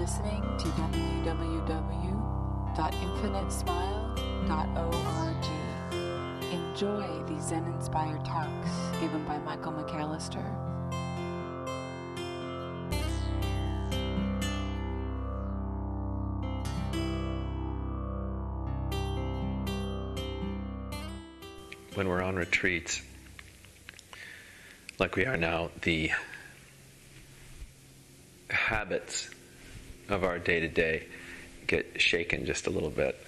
listening to www.infinitesmile.org. Enjoy these Zen inspired talks given by Michael McAllister. When we're on retreats, like we are now, the habits of our day to day get shaken just a little bit,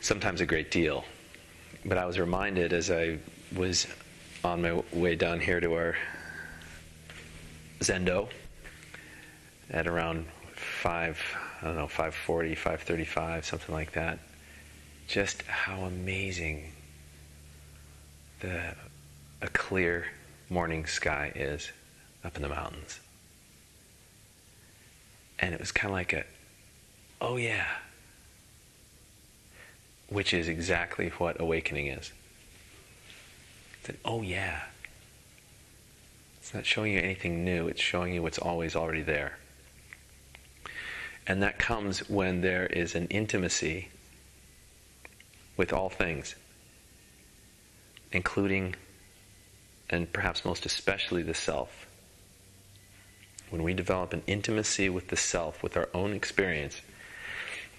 sometimes a great deal. But I was reminded as I was on my way down here to our Zendo at around 5, I don't know, 540, 535, something like that, just how amazing the a clear morning sky is up in the mountains. And it was kind of like a, oh yeah, which is exactly what awakening is. It's an, oh yeah. It's not showing you anything new, it's showing you what's always already there. And that comes when there is an intimacy with all things, including and perhaps most especially the self. When we develop an intimacy with the self, with our own experience,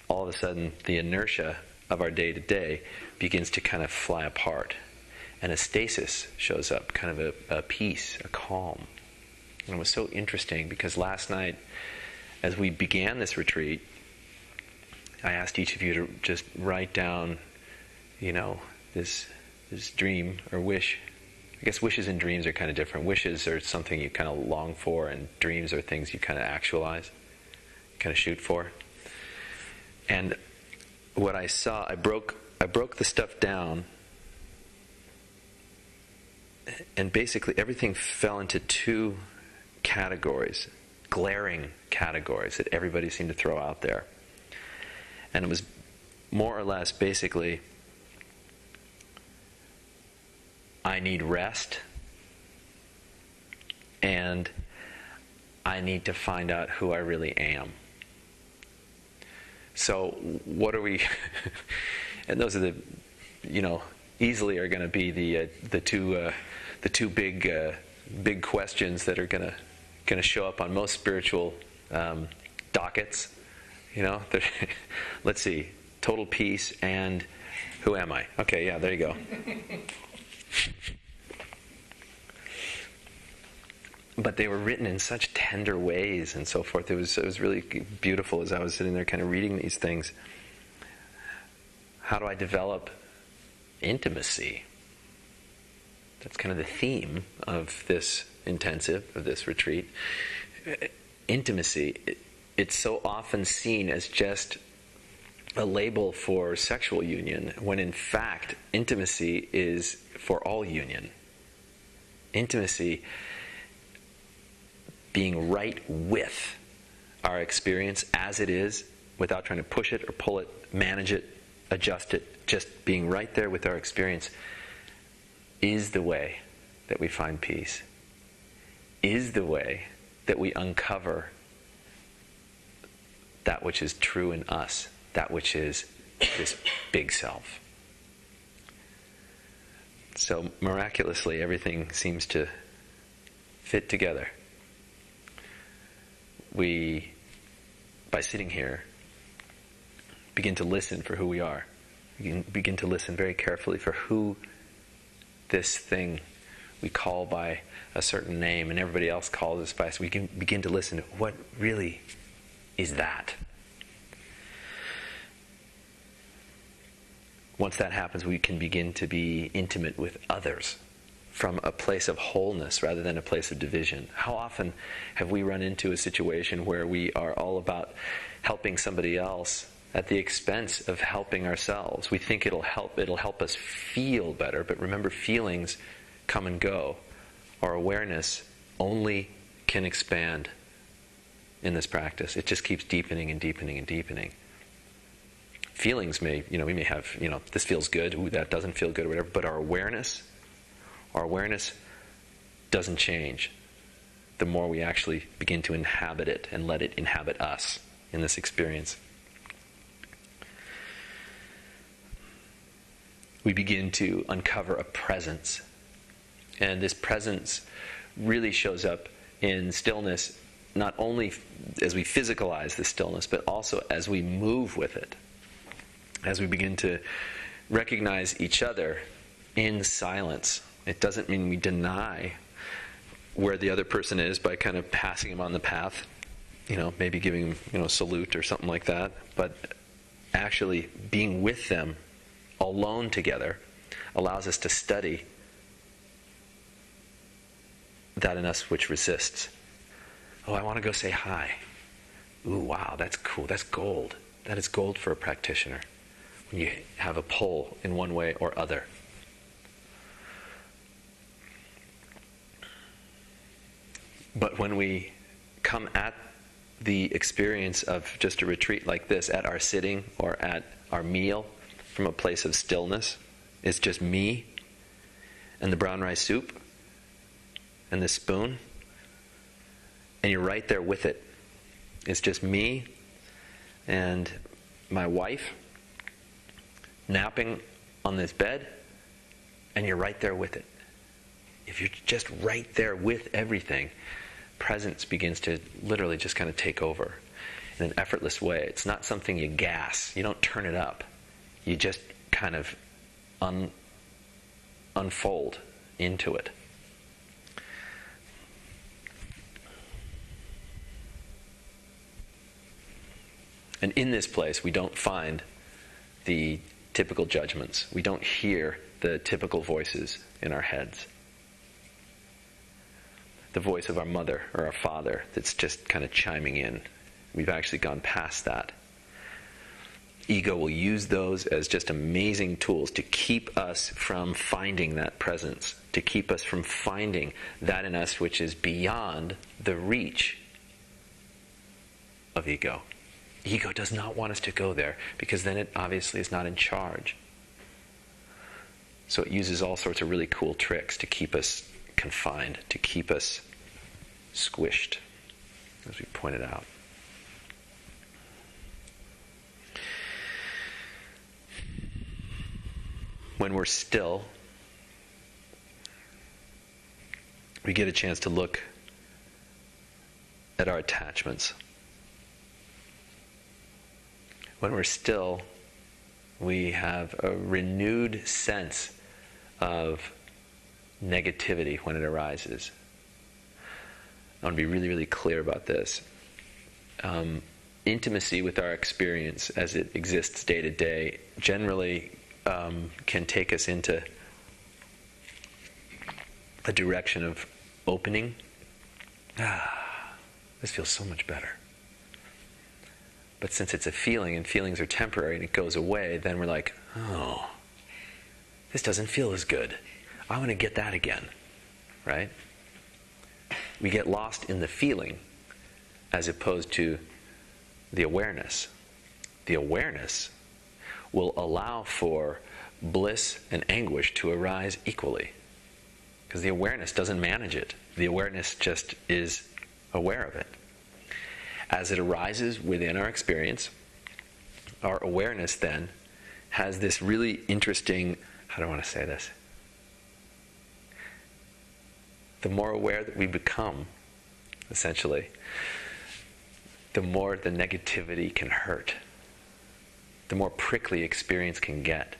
all of a sudden the inertia of our day to day begins to kind of fly apart. And a stasis shows up, kind of a, a peace, a calm. And it was so interesting because last night, as we began this retreat, I asked each of you to just write down, you know, this this dream or wish I guess wishes and dreams are kind of different. Wishes are something you kind of long for, and dreams are things you kind of actualize, kind of shoot for. And what I saw, I broke, I broke the stuff down, and basically everything fell into two categories, glaring categories that everybody seemed to throw out there. And it was more or less basically I need rest and I need to find out who I really am. So, what are we? and those are the, you know, easily are going to be the uh, the two uh, the two big uh, big questions that are going to going to show up on most spiritual um, dockets. You know, let's see, total peace and who am I? Okay, yeah, there you go. but they were written in such tender ways and so forth. It was it was really beautiful as I was sitting there, kind of reading these things. How do I develop intimacy? That's kind of the theme of this intensive, of this retreat. Intimacy. It's so often seen as just a label for sexual union, when in fact, intimacy is for all union. Intimacy being right with our experience as it is without trying to push it or pull it, manage it, adjust it, just being right there with our experience is the way that we find peace, is the way that we uncover that which is true in us, that which is this big self. So miraculously, everything seems to fit together. We, by sitting here, begin to listen for who we are. We begin to listen very carefully for who this thing we call by a certain name and everybody else calls us by. So we can begin to listen to what really is that. Once that happens, we can begin to be intimate with others from a place of wholeness rather than a place of division. How often have we run into a situation where we are all about helping somebody else at the expense of helping ourselves? We think it'll help it'll help us feel better, but remember feelings come and go. Our awareness only can expand in this practice. It just keeps deepening and deepening and deepening feelings may, you know, we may have, you know, this feels good, ooh, that doesn't feel good, or whatever, but our awareness, our awareness doesn't change. the more we actually begin to inhabit it and let it inhabit us in this experience. We begin to uncover a presence. And this presence really shows up in stillness, not only as we physicalize the stillness, but also as we move with it. As we begin to recognize each other in silence. It doesn't mean we deny where the other person is by kind of passing him on the path, you know, maybe giving you know, a salute or something like that, but actually being with them alone together allows us to study that in us which resists. Oh, I want to go say hi. Ooh, wow, that's cool. That's gold. That is gold for a practitioner you have a pull in one way or other. But when we come at the experience of just a retreat like this, at our sitting or at our meal from a place of stillness, it's just me and the brown rice soup and the spoon, and you're right there with it. It's just me and my wife napping on this bed, and you're right there with it. If you're just right there with everything, presence begins to literally just kind of take over in an effortless way. It's not something you gas, you don't turn it up. You just kind of un- unfold into it. And in this place, we don't find the typical judgments. We don't hear the typical voices in our heads. The voice of our mother or our father that's just kind of chiming in. We've actually gone past that. Ego will use those as just amazing tools to keep us from finding that presence, to keep us from finding that in us which is beyond the reach of ego. Ego does not want us to go there because then it obviously is not in charge. So it uses all sorts of really cool tricks to keep us confined, to keep us squished, as we pointed out. When we're still, we get a chance to look at our attachments when we're still, we have a renewed sense of negativity when it arises. I want to be really, really clear about this. Um, intimacy with our experience as it exists day to day generally um, can take us into a direction of opening. Ah, this feels so much better. But since it's a feeling and feelings are temporary and it goes away, then we're like, oh, this doesn't feel as good. I want to get that again. Right? We get lost in the feeling as opposed to the awareness. The awareness will allow for bliss and anguish to arise equally. Because the awareness doesn't manage it, the awareness just is aware of it as it arises within our experience, our awareness then has this really interesting how do I want to say this? The more aware that we become, essentially, the more the negativity can hurt, the more prickly experience can get.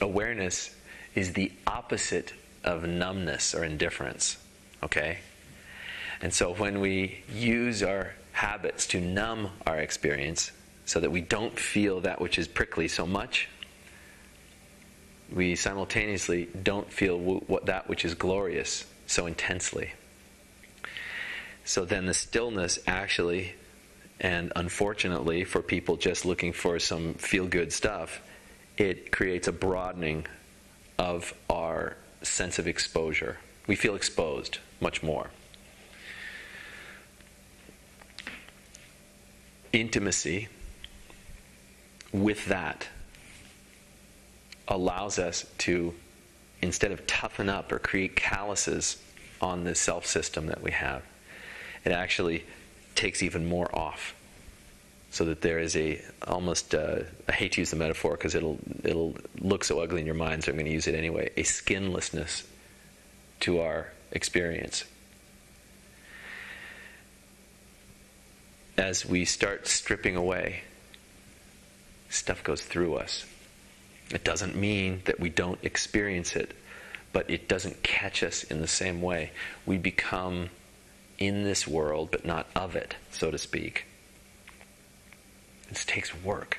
Awareness is the opposite of numbness or indifference, okay? And so when we use our habits to numb our experience so that we don't feel that which is prickly so much, we simultaneously don't feel what that which is glorious so intensely. So then the stillness actually, and unfortunately for people just looking for some feel good stuff, it creates a broadening of our sense of exposure. We feel exposed much more. Intimacy with that allows us to, instead of toughen up or create calluses on the self system that we have. It actually takes even more off. So that there is a almost uh, I hate to use the metaphor because it'll it'll look so ugly in your mind, so I'm going to use it anyway. A skinlessness to our experience. As we start stripping away, stuff goes through us. It doesn't mean that we don't experience it, but it doesn't catch us in the same way. We become in this world, but not of it, so to speak. This takes work.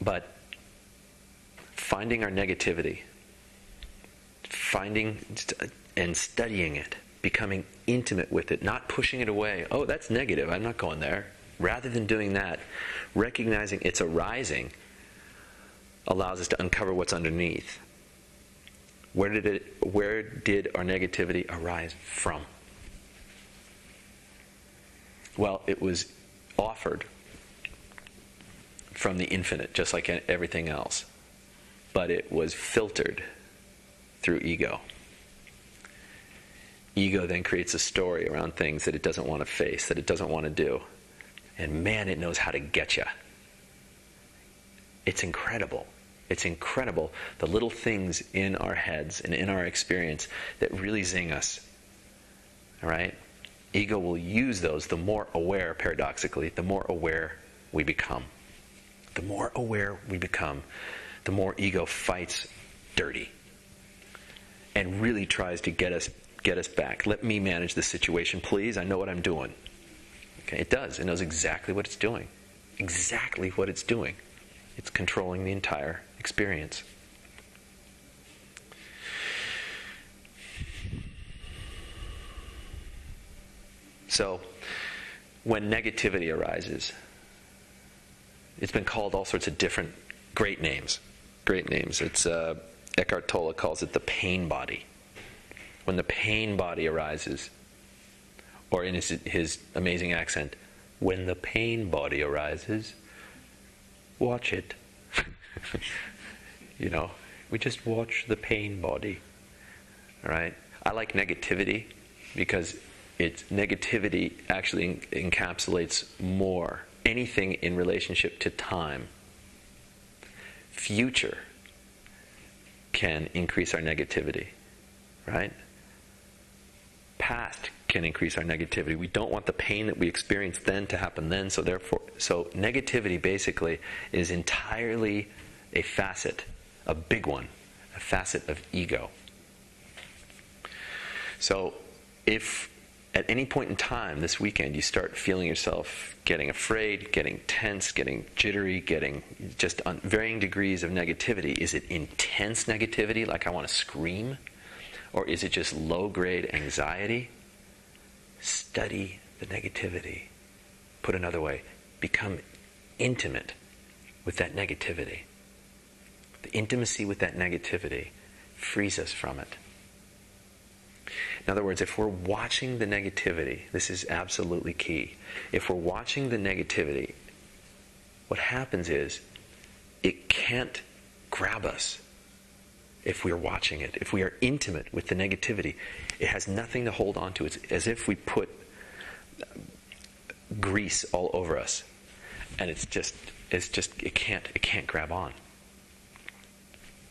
But finding our negativity, finding and studying it, becoming intimate with it, not pushing it away. Oh, that's negative. I'm not going there. Rather than doing that, recognizing it's arising allows us to uncover what's underneath. Where did it where did our negativity arise from? Well, it was offered from the infinite, just like everything else. But it was filtered through ego. Ego then creates a story around things that it doesn't want to face, that it doesn't want to do. And man, it knows how to get you. It's incredible. It's incredible the little things in our heads and in our experience that really zing us. All right? Ego will use those the more aware, paradoxically, the more aware we become. The more aware we become, the more ego fights dirty and really tries to get us get us back. Let me manage the situation, please. I know what I'm doing. Okay, it does. It knows exactly what it's doing. Exactly what it's doing. It's controlling the entire experience. So, when negativity arises, it's been called all sorts of different great names. Great names. It's uh, Eckhart Tolle calls it the pain body. When the pain body arises, or in his, his amazing accent, when the pain body arises, watch it. you know, we just watch the pain body. All right? I like negativity because it's negativity actually encapsulates more anything in relationship to time. Future can increase our negativity, right? Past can increase our negativity. We don't want the pain that we experienced then to happen then, so therefore so negativity basically is entirely a facet, a big one, a facet of ego. So if at any point in time this weekend you start feeling yourself getting afraid, getting tense, getting jittery, getting just varying degrees of negativity, is it intense negativity, like I want to scream? Or is it just low grade anxiety? Study the negativity. Put another way, become intimate with that negativity. The intimacy with that negativity frees us from it. In other words, if we're watching the negativity, this is absolutely key. If we're watching the negativity, what happens is it can't grab us if we're watching it. If we are intimate with the negativity, it has nothing to hold on to. It's as if we put grease all over us. And it's just it's just it can't it can't grab on.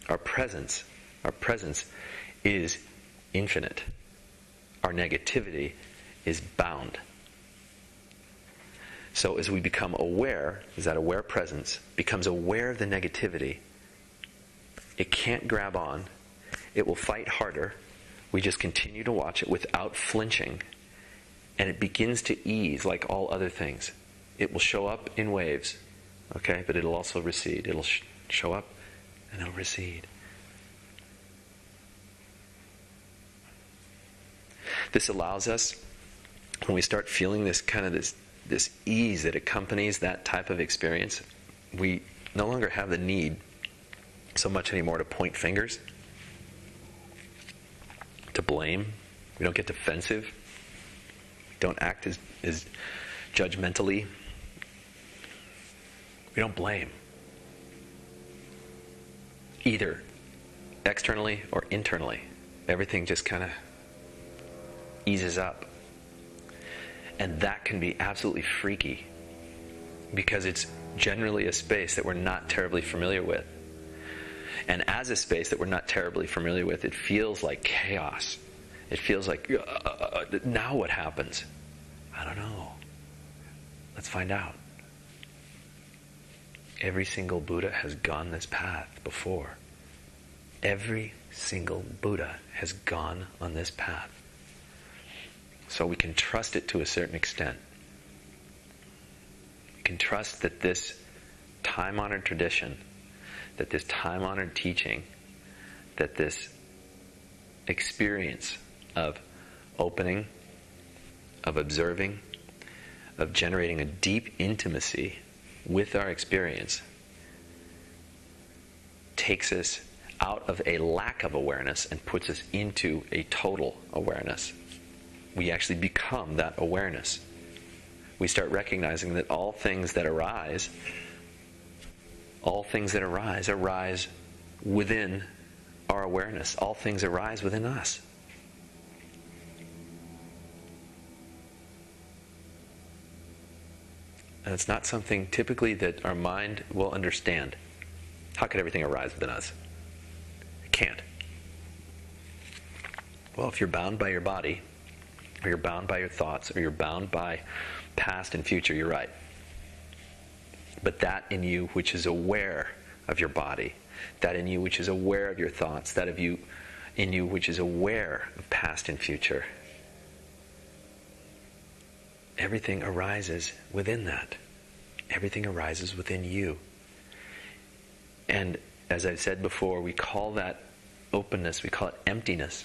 Our presence, our presence is infinite our negativity is bound. So as we become aware, as that aware presence becomes aware of the negativity, it can't grab on. It will fight harder. We just continue to watch it without flinching. And it begins to ease like all other things. It will show up in waves, okay, but it'll also recede. It'll sh- show up and it'll recede. This allows us, when we start feeling this kind of this, this ease that accompanies that type of experience, we no longer have the need so much anymore to point fingers, to blame. We don't get defensive. We don't act as, as judgmentally. We don't blame. Either externally or internally. everything just kind of eases up. And that can be absolutely freaky because it's generally a space that we're not terribly familiar with. And as a space that we're not terribly familiar with, it feels like chaos. It feels like, uh, uh, uh now what happens? I don't know. Let's find out. Every single Buddha has gone this path before. Every single Buddha has gone on this path. So we can trust it to a certain extent. We can trust that this time honored tradition, that this time honored teaching, that this experience of opening, of observing, of generating a deep intimacy with our experience takes us out of a lack of awareness and puts us into a total awareness. We actually become that awareness. We start recognizing that all things that arise, all things that arise, arise within our awareness. All things arise within us. And it's not something typically that our mind will understand. How could everything arise within us? It can't. Well, if you're bound by your body, or you're bound by your thoughts, or you're bound by past and future, you're right. But that in you which is aware of your body, that in you which is aware of your thoughts, that of you in you which is aware of past and future, everything arises within that. Everything arises within you. And as I've said before, we call that openness, we call it emptiness.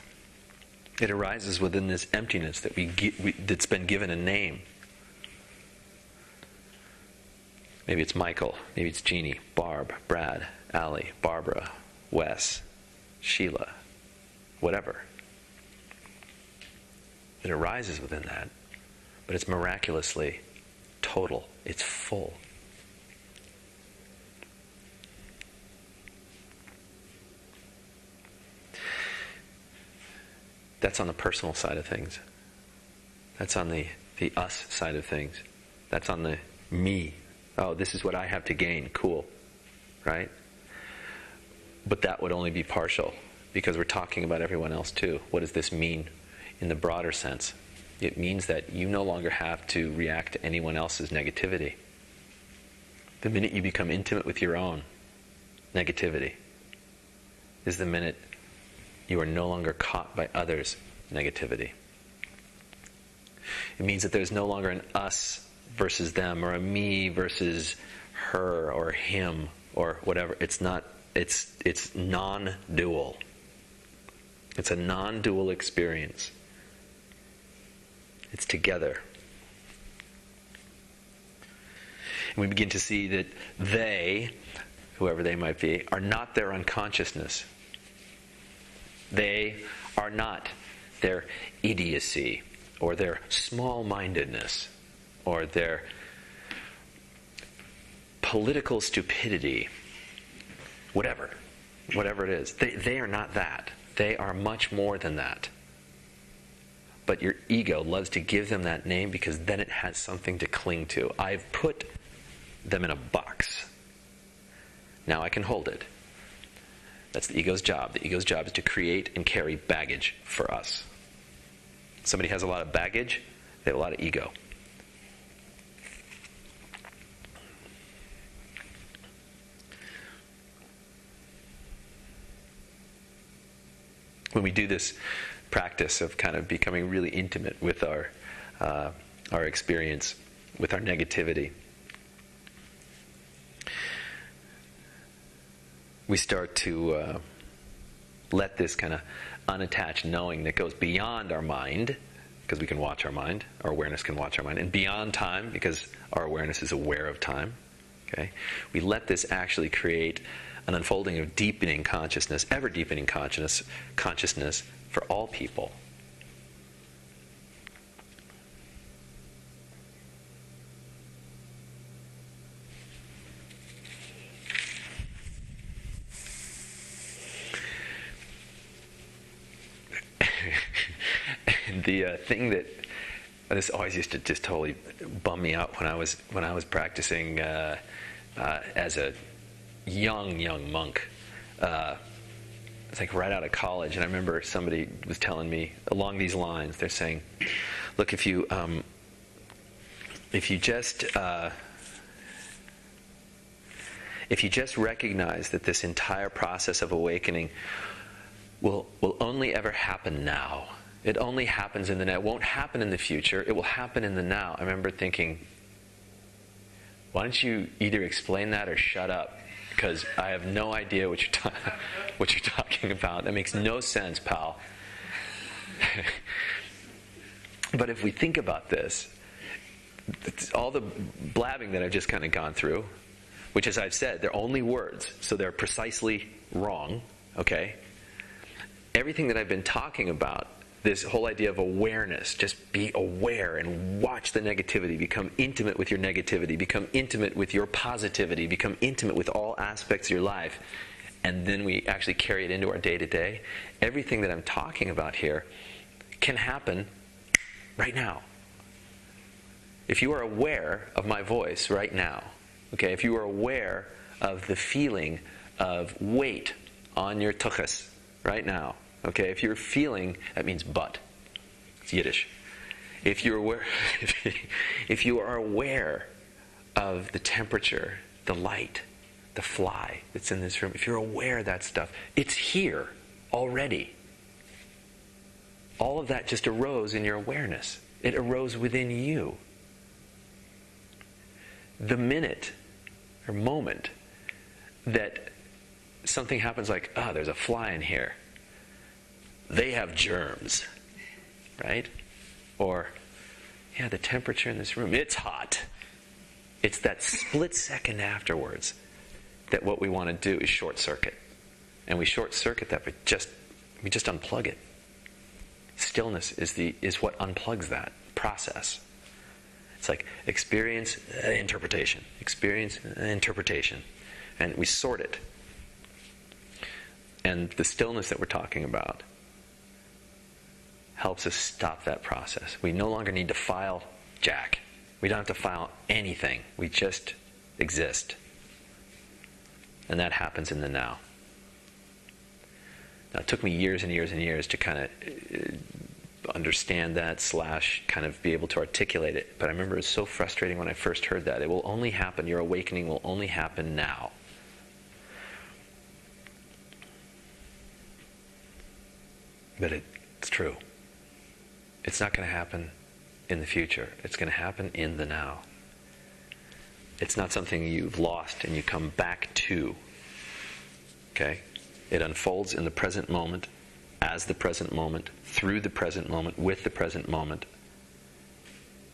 It arises within this emptiness that we, we that's been given a name. Maybe it's Michael, maybe it's Jeannie, Barb, Brad, Allie, Barbara, Wes, Sheila, whatever. It arises within that but it's miraculously total, it's full. That's on the personal side of things. That's on the, the us side of things. That's on the me. Oh, this is what I have to gain. Cool. Right? But that would only be partial because we're talking about everyone else too. What does this mean in the broader sense? It means that you no longer have to react to anyone else's negativity. The minute you become intimate with your own negativity is the minute you are no longer caught by others' negativity. It means that there's no longer an us versus them or a me versus her or him or whatever. It's not it's it's non-dual. It's a non-dual experience. It's together. And we begin to see that they, whoever they might be, are not their unconsciousness. They are not their idiocy or their small mindedness or their political stupidity, whatever, whatever it is. They, they are not that. They are much more than that. But your ego loves to give them that name because then it has something to cling to. I've put them in a box. Now I can hold it. That's the ego's job. The ego's job is to create and carry baggage for us. Somebody has a lot of baggage, they have a lot of ego. When we do this practice of kind of becoming really intimate with our uh, our experience, with our negativity. We start to uh, let this kind of unattached knowing that goes beyond our mind, because we can watch our mind, our awareness can watch our mind, and beyond time, because our awareness is aware of time. Okay, we let this actually create an unfolding of deepening consciousness, ever deepening consciousness, consciousness for all people. the uh, thing that this always used to just totally bum me out when I was when I was practicing uh, uh, as a young young monk. Uh, it's like right out of college, and I remember somebody was telling me along these lines. They're saying, "Look, if you um, if you just uh, if you just recognize that this entire process of awakening will will only ever happen now." It only happens in the now. It won't happen in the future. It will happen in the now. I remember thinking, why don't you either explain that or shut up? Because I have no idea what you're, ta- what you're talking about. That makes no sense, pal. but if we think about this, all the blabbing that I've just kind of gone through, which, as I've said, they're only words, so they're precisely wrong, okay? Everything that I've been talking about this whole idea of awareness. Just be aware and watch the negativity. Become intimate with your negativity. Become intimate with your positivity. Become intimate with all aspects of your life. And then we actually carry it into our day to day. Everything that I'm talking about here can happen right now. If you are aware of my voice right now, okay, if you are aware of the feeling of weight on your tuchus right now, Okay, if you're feeling, that means but. It's Yiddish. If you're aware, if you are aware of the temperature, the light, the fly that's in this room, if you're aware of that stuff, it's here already. All of that just arose in your awareness. It arose within you. The minute or moment that something happens like, oh, there's a fly in here they have germs, right? Or, yeah, the temperature in this room, it's hot. It's that split second afterwards that what we want to do is short circuit. And we short circuit that, but just we just unplug it. Stillness is the is what unplugs that process. It's like experience, uh, interpretation, experience, uh, interpretation, and we sort it. And the stillness that we're talking about helps us stop that process. We no longer need to file Jack. We don't have to file anything. We just exist. And that happens in the now. Now, it took me years and years and years to kind of uh, understand that, slash, kind of be able to articulate it. But I remember it was so frustrating when I first heard that. It will only happen, your awakening will only happen now. But it, it's true. It's not going to happen in the future. It's going to happen in the now. It's not something you've lost and you come back to. Okay? It unfolds in the present moment, as the present moment, through the present moment, with the present moment.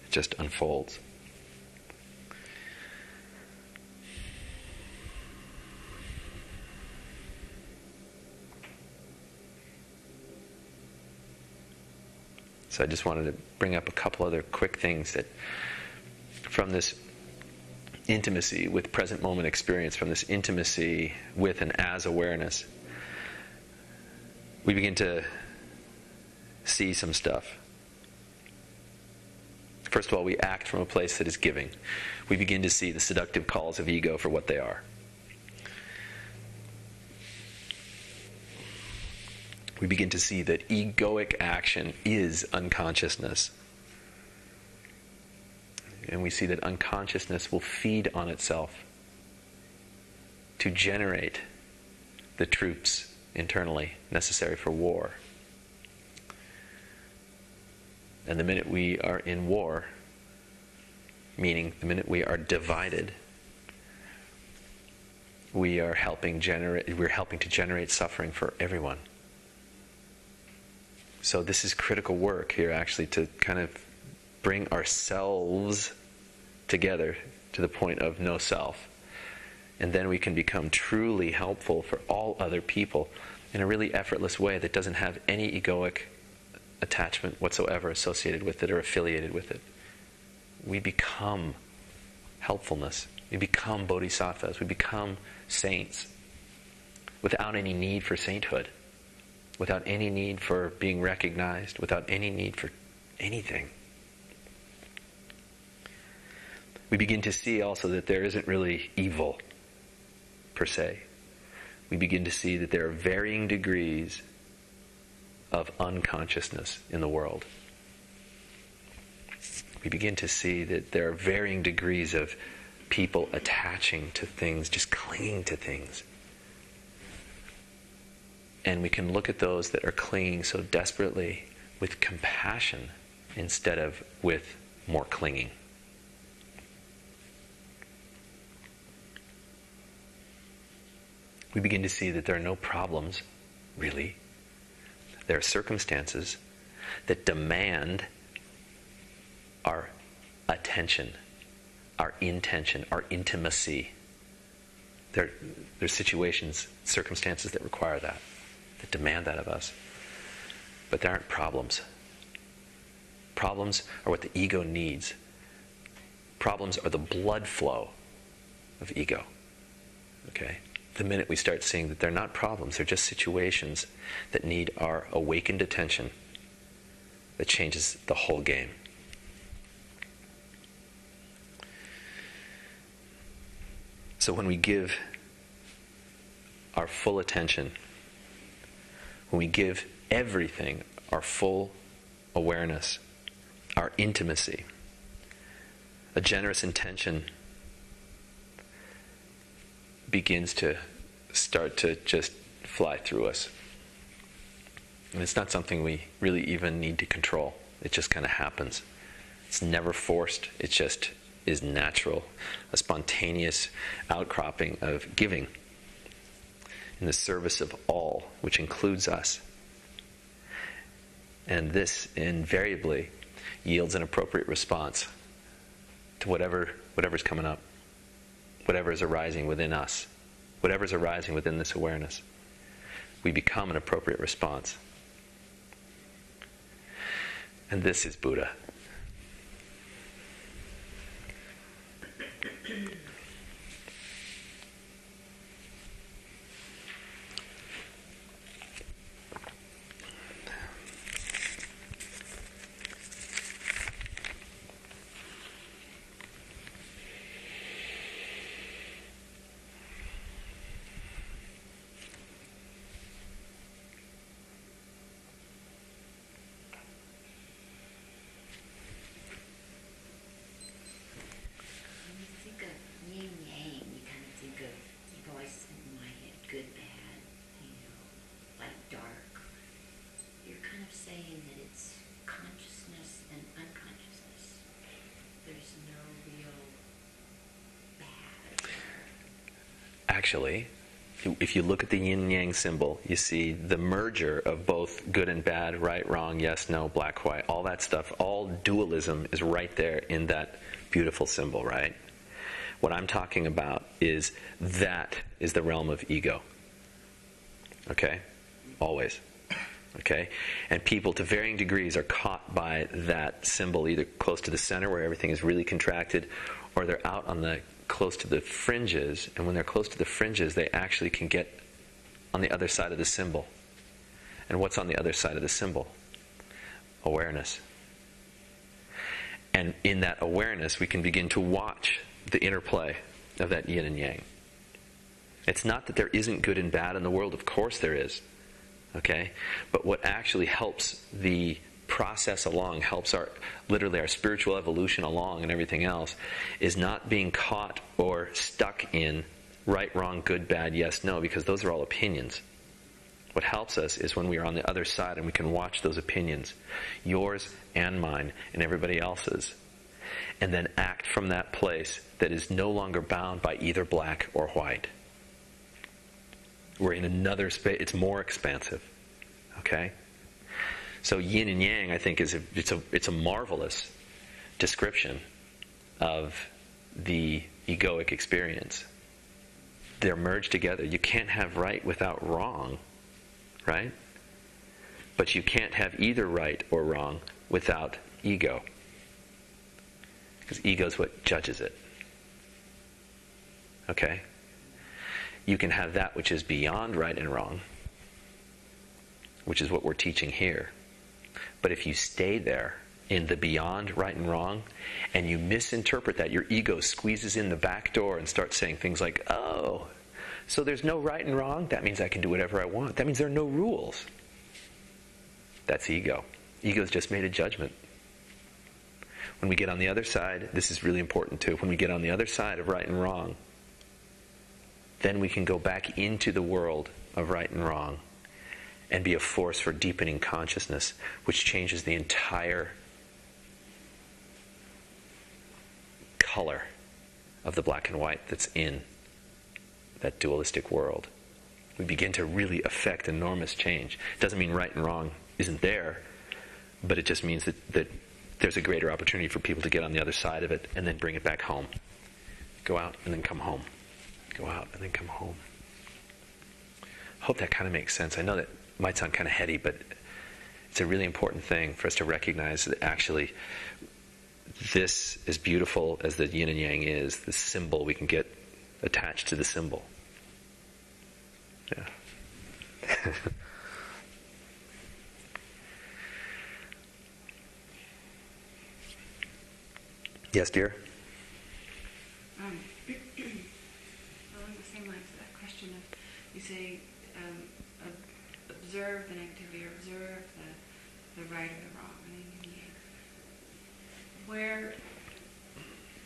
It just unfolds. So I just wanted to bring up a couple other quick things that from this intimacy with present moment experience, from this intimacy with and as awareness, we begin to see some stuff. First of all, we act from a place that is giving. We begin to see the seductive calls of ego for what they are. We begin to see that egoic action is unconsciousness. And we see that unconsciousness will feed on itself to generate the troops internally necessary for war. And the minute we are in war, meaning the minute we are divided, we are helping generate we're helping to generate suffering for everyone. So this is critical work here, actually, to kind of bring ourselves together to the point of no self. And then we can become truly helpful for all other people in a really effortless way that doesn't have any egoic attachment whatsoever associated with it or affiliated with it. We become helpfulness. We become bodhisattvas. We become saints without any need for sainthood. Without any need for being recognized, without any need for anything. We begin to see also that there isn't really evil per se. We begin to see that there are varying degrees of unconsciousness in the world. We begin to see that there are varying degrees of people attaching to things, just clinging to things. And we can look at those that are clinging so desperately with compassion instead of with more clinging. We begin to see that there are no problems, really. There are circumstances that demand our attention, our intention, our intimacy. There, there are situations, circumstances that require that that demand that of us. But there aren't problems. Problems are what the ego needs. Problems are the blood flow of ego. Okay? The minute we start seeing that they're not problems, they're just situations that need our awakened attention, that changes the whole game. So when we give our full attention when we give everything our full awareness, our intimacy, a generous intention begins to start to just fly through us. And it's not something we really even need to control. It just kind of happens. It's never forced, it just is natural, a spontaneous outcropping of giving in the service of all, which includes us. And this invariably yields an appropriate response to whatever whatever's coming up, whatever is arising within us, whatever is arising within this awareness. We become an appropriate response. And this is Buddha. Actually, if you look at the yin yang symbol, you see the merger of both good and bad, right, wrong, yes, no, black, white, all that stuff. All dualism is right there in that beautiful symbol, right? What I'm talking about is that is the realm of ego. Okay? Always. Okay? And people to varying degrees are caught by that symbol, either close to the center where everything is really contracted, or they're out on the close to the fringes, and when they're close to the fringes, they actually can get on the other side of the symbol. And what's on the other side of the symbol? Awareness. And in that awareness, we can begin to watch the interplay of that yin and yang. It's not that there isn't good and bad in the world, of course there is. Okay? But what actually helps the process along, helps our literally our spiritual evolution along and everything else, is not being caught or stuck in right, wrong, good, bad, yes, no, because those are all opinions. What helps us is when we are on the other side and we can watch those opinions, yours and mine and everybody else's, and then act from that place that is no longer bound by either black or white. We're in another space, it's more expansive. Okay? So yin and yang, I think, is a, it's a it's a marvelous description of the egoic experience. They're merged together. You can't have right without wrong, right? But you can't have either right or wrong without ego. Because ego is what judges it. Okay? You can have that which is beyond right and wrong which is what we're teaching here. But if you stay there in the beyond right and wrong, and you misinterpret that, your ego squeezes in the back door and starts saying things like, oh, so there's no right and wrong? That means I can do whatever I want. That means there are no rules. That's ego. Ego's just made a judgment. When we get on the other side, this is really important too. When we get on the other side of right and wrong, then we can go back into the world of right and wrong and be a force for deepening consciousness, which changes the entire color of the black and white that's in that dualistic world. We begin to really affect enormous change. It doesn't mean right and wrong isn't there, but it just means that, that there's a greater opportunity for people to get on the other side of it and then bring it back home. Go out and then come home. Go out and then come home. Hope that kind of makes sense. I know that might sound kind of heady, but it's a really important thing for us to recognize that actually this, as beautiful as the yin and yang is, the symbol we can get attached to the symbol. Yeah. yes, dear? Um, along the same lines of that question of, you say, observe the negativity or observe the, the right or the wrong. Where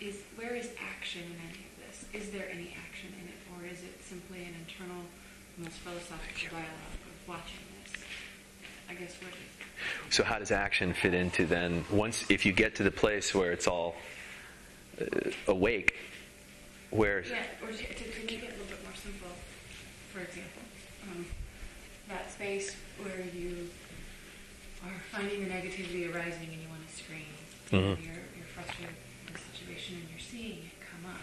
is where is action in any of this? Is there any action in it, or is it simply an internal, most philosophical dialogue of watching this? I guess what is. So how does action fit into then? Once, if you get to the place where it's all uh, awake, where? Yeah, or to, to, make it a little bit more simple. For example, um, that space where you are finding the negativity arising and you want to scream. Mm-hmm. You're, you're frustrated with the situation and you're seeing it come up.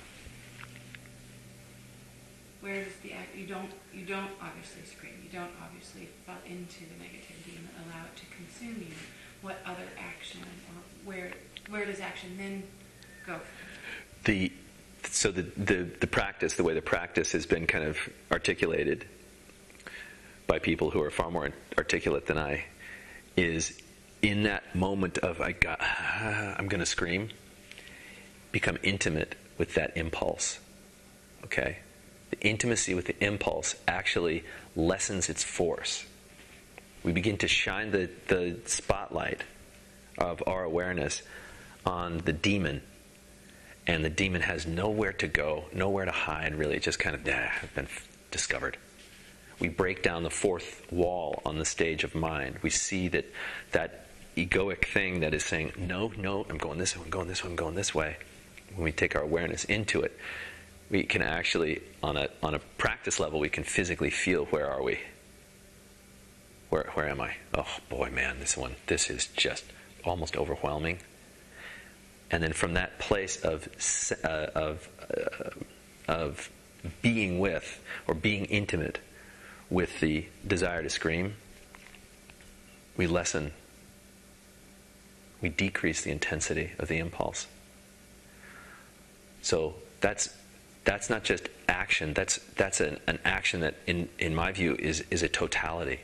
Where does the act? You don't. You don't obviously scream. You don't obviously fall into the negativity and allow it to consume you. What other action or where where does action then go? The so the, the, the practice, the way the practice has been kind of articulated by people who are far more articulate than I, is in that moment of I got, I'm going to scream, become intimate with that impulse. Okay? The intimacy with the impulse actually lessens its force. We begin to shine the, the spotlight of our awareness on the demon, and the demon has nowhere to go, nowhere to hide, really. It just kind of ah, been discovered we break down the fourth wall on the stage of mind. We see that that egoic thing that is saying, no, no, I'm going this way, I'm going this way, I'm going this way. When we take our awareness into it, we can actually, on a, on a practice level, we can physically feel where are we? Where, where am I? Oh boy, man, this one, this is just almost overwhelming. And then from that place of, uh, of, uh, of being with or being intimate with the desire to scream, we lessen we decrease the intensity of the impulse. So that's that's not just action. That's that's an, an action that, in in my view, is is a totality.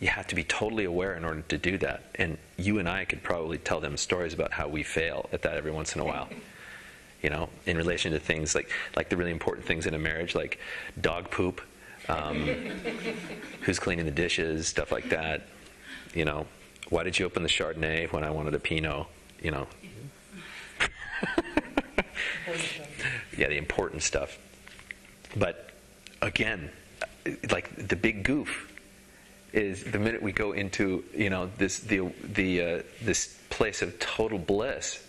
You have to be totally aware in order to do that. And you and I could probably tell them stories about how we fail at that every once in a while. You know, in relation to things like like the really important things in a marriage, like dog poop, um, who's cleaning the dishes, stuff like that. You know, why did you open the Chardonnay when I wanted a Pinot? You know. yeah, the important stuff. But again, like the big goof is the minute we go into you know this the the uh, this place of total bliss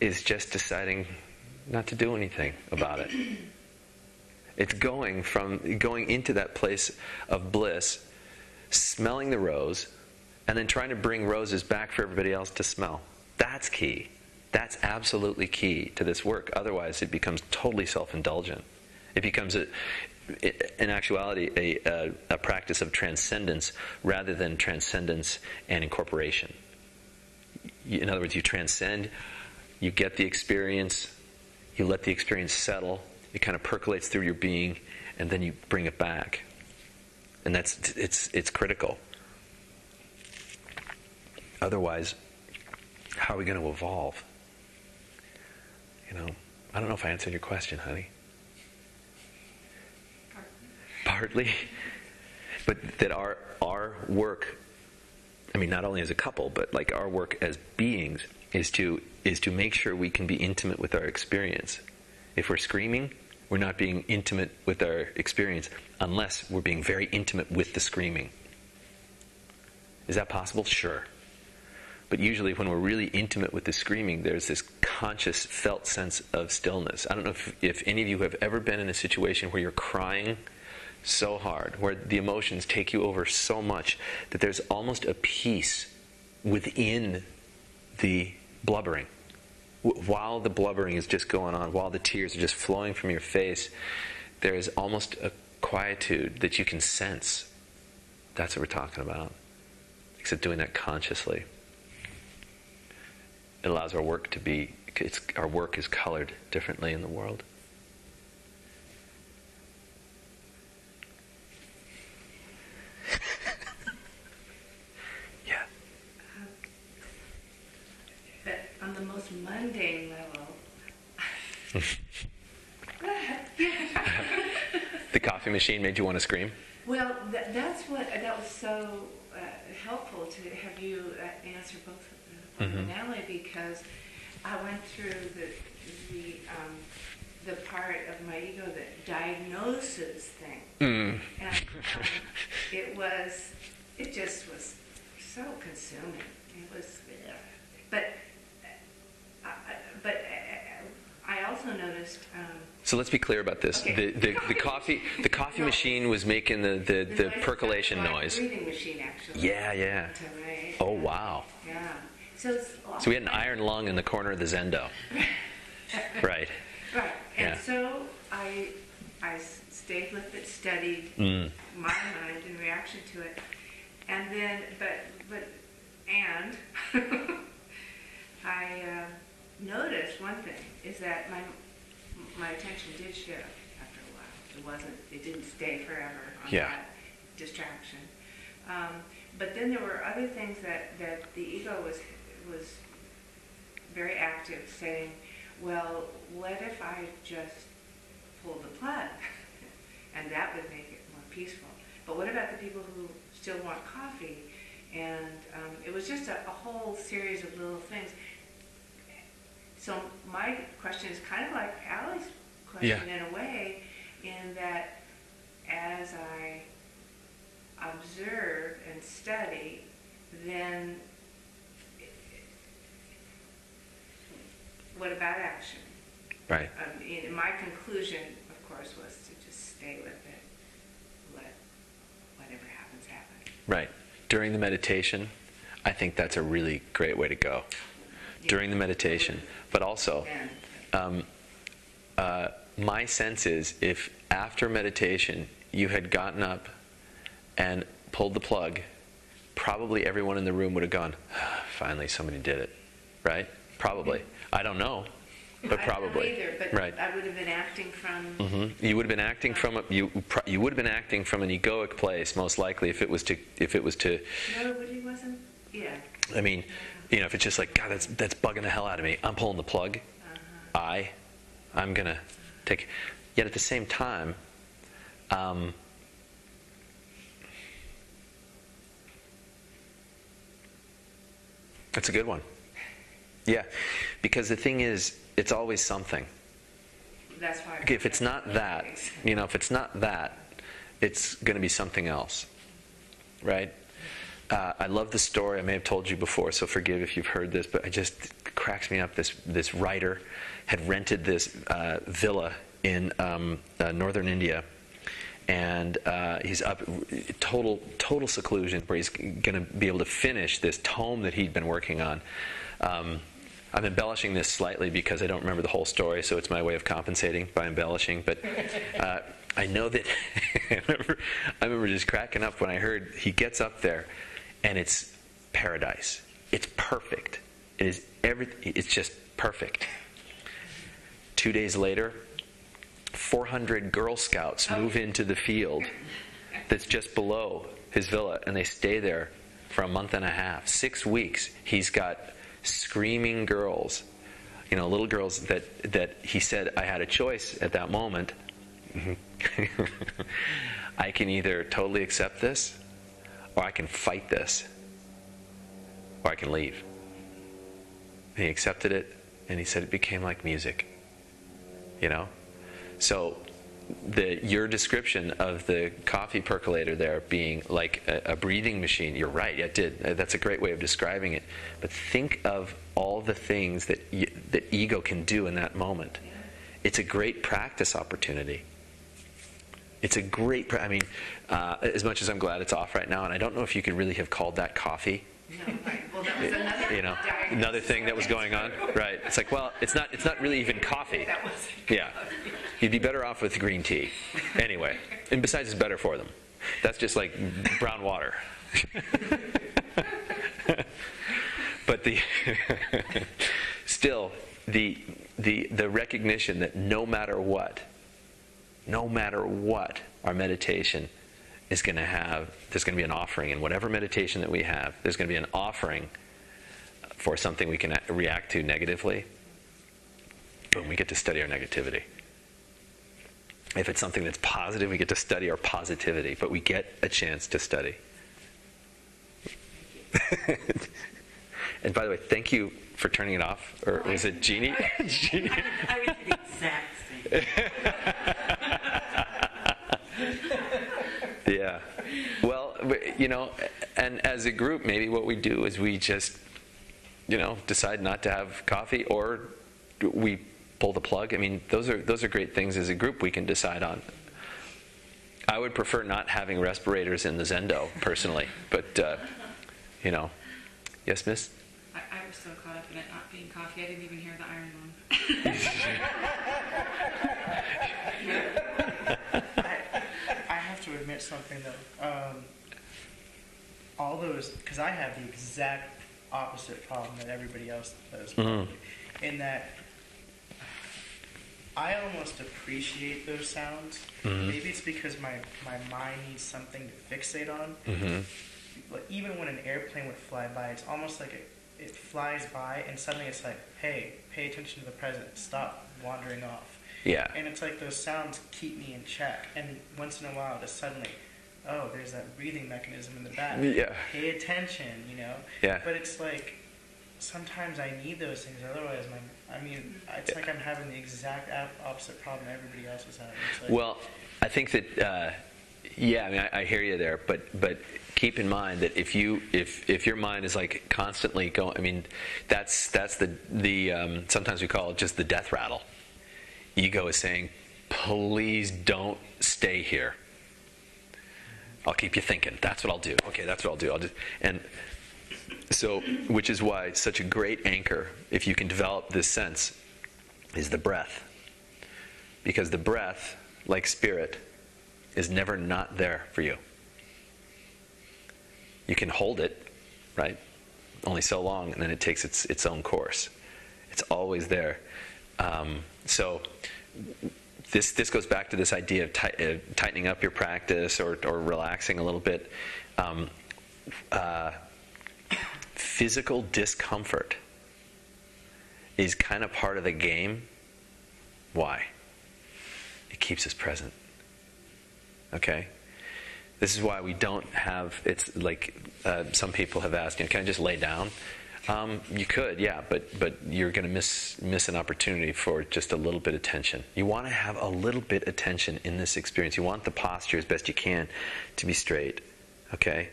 is just deciding not to do anything about it. It's going from going into that place of bliss, smelling the rose, and then trying to bring roses back for everybody else to smell. That's key. That's absolutely key to this work. Otherwise, it becomes totally self indulgent. It becomes, a, in actuality, a, a, a practice of transcendence rather than transcendence and incorporation. In other words, you transcend, you get the experience, you let the experience settle, it kind of percolates through your being, and then you bring it back. And that's it's it's critical. Otherwise, how are we going to evolve? You know, I don't know if I answered your question, honey. Partly. But that our our work I mean not only as a couple, but like our work as beings is to is to make sure we can be intimate with our experience. If we're screaming, we're not being intimate with our experience unless we're being very intimate with the screaming. Is that possible? Sure. But usually, when we're really intimate with the screaming, there's this conscious, felt sense of stillness. I don't know if, if any of you have ever been in a situation where you're crying so hard, where the emotions take you over so much that there's almost a peace within the blubbering. While the blubbering is just going on, while the tears are just flowing from your face, there is almost a quietude that you can sense. That's what we're talking about. Except doing that consciously. It allows our work to be, our work is colored differently in the world. yeah. But on the most mundane level, the coffee machine made you want to scream? well, th- that's what that was so uh, helpful to have you uh, answer both of them Mhm. Natalie because I went through the the um, the part of my ego that diagnoses things, Mm. and um, it was it just was so consuming. It was, but uh, I- but uh, I also noticed. Um, So let's be clear about this. Okay. The, the, the coffee the coffee No. machine was making the, the, the noise percolation noise. breathing machine, actually. Yeah, yeah. Right. Oh wow. Yeah. So, it's So we had an iron lung in the corner of the Zendo. Right. Right. And Yeah. so I stayed with it, studied Mm. my mind in reaction to it, and then, but, but, and I uh, noticed one thing is that my my attention did shift after a while. It wasn't. It didn't stay forever on Yeah. that distraction. Um, but then there were other things that, that the ego was was very active, saying, "Well, what if I just pull the plug, and that would make it more peaceful? But what about the people who still want coffee?" And um, it was just a, a whole series of little things. So my question is kind of like Allie's question Yeah. in a way, in that as I observe and study, then what about action? Right. Um, my conclusion, of course, was to just stay with it. Let whatever happens happen. Right. During the meditation, I think that's a really great way to go. During the meditation. But also, um, uh, my sense is if after meditation you had gotten up and pulled the plug, probably everyone in the room would have gone, finally somebody did it. Right? Probably. I don't know, but I don't probably. either, but right. I would have been acting from. hmm You would have been acting from a, you you would have been acting from an egoic place most likely if it was to if it was to Nobody wasn't. Yeah. I mean you know if it's just like God that's that's bugging the hell out of me I'm pulling the plug. I I'm gonna take yet at the same time um, that's a good one yeah because the thing is it's always something That's why. If it's not that, you know, if it's not that, it's going to be something else, right? Uh, I love the story. I may have told you before, so forgive if you've heard this, but it just cracks me up. This this writer had rented this uh, villa in um, uh, northern India, and uh, he's up total total seclusion where he's going to be able to finish this tome that he'd been working on. Um, I'm embellishing this slightly because I don't remember the whole story, so it's my way of compensating by embellishing. But uh, I know that I, remember, I remember just cracking up when I heard he gets up there, and it's paradise. It's perfect. It is every. It's just perfect. Two days later, 400 Girl Scouts oh. move into the field that's just below his villa, and they stay there for a month and a half, six weeks, he's got screaming girls, you know, little girls that, that he said, I had a choice at that moment. Mm-hmm. I can either totally accept this, or I can fight this, or I can leave. And he accepted it, and he said it became like music. You know? So the your description of the coffee percolator there being like a, a, breathing machine you're right it did that's a great way of describing it but think of all the things that that ego can do in that moment it's a great practice opportunity it's a great i mean uh, as much as i'm glad it's off right now and i don't know if you could really have called that coffee no, right. well, that another you know another thing that was going on right it's like well it's not it's not really even coffee yeah You'd be better off with green tea. Anyway, and besides, it's better for them. That's just like brown water. but the still the the the recognition that no matter what, no matter what, our meditation is going to have. There's going to be an offering in whatever meditation that we have. There's going to be an offering for something we can react to negatively. Boom, we get to study our negativity. If it's something that's positive, we get to study our positivity, but we get a chance to study. and by the way, thank you for turning it off. Or was it Jeannie? Jeannie? I was the exact same. yeah. Well, you know, and as a group, maybe what we do is we just, you know, decide not to have coffee or we pull the plug. I mean, those are those are great things as a group we can decide on. I would prefer not having respirators in the Zendo personally, but uh, you know, yes, Miss. I, I, was so caught up in it not being coffee, I didn't even hear the iron lung. I, I, something though. Um, all those, because I have the exact opposite problem that everybody else does, mm-hmm. in that I almost appreciate those sounds. Mm-hmm. Maybe it's because my, my mind needs something to fixate on. Mm-hmm. But even when an airplane would fly by, it's almost like it, it flies by and suddenly it's like, hey, pay attention to the present. Stop wandering off. Yeah. And it's like those sounds keep me in check. And once in a while, just suddenly, oh, there's that breathing mechanism in the back. Yeah. Pay attention, you know? Yeah. But it's like, sometimes I need those things. Otherwise, my I mean, it's like I'm having the exact opposite problem everybody else is having. Like, well, I think that uh, yeah, I mean, I, I, hear you there, but but keep in mind that if you if if your mind is like constantly going, I mean, that's that's the the um, sometimes we call it just the death rattle. Ego is saying, please don't stay here. I'll keep you thinking. That's what I'll do. Okay, that's what I'll do. I'll just and so, which is why such a great anchor, if you can develop this sense, is the breath. Because the breath, like spirit, is never not there for you. You can hold it, right? Only so long, and then it takes its, its own course. It's always there. Um, so, this, this goes back to this idea of uh, tightening up your practice or, or relaxing a little bit. Um, uh, physical discomfort is kind of part of the game. Why? It keeps us present. Okay? This is why we don't have, it's like uh, some people have asked, you know, can I just lay down? Um, you could, yeah, but but you're going to miss miss an opportunity for just a little bit of tension. You want to have a little bit of tension in this experience. You want the posture as best you can to be straight. Okay,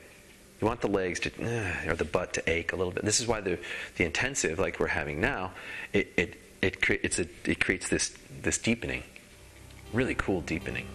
you want the legs to, uh, or the butt to ache a little bit. This is why the, the intensive, like we're having now, it, it, it, cre- a, it creates this, this deepening, really cool deepening.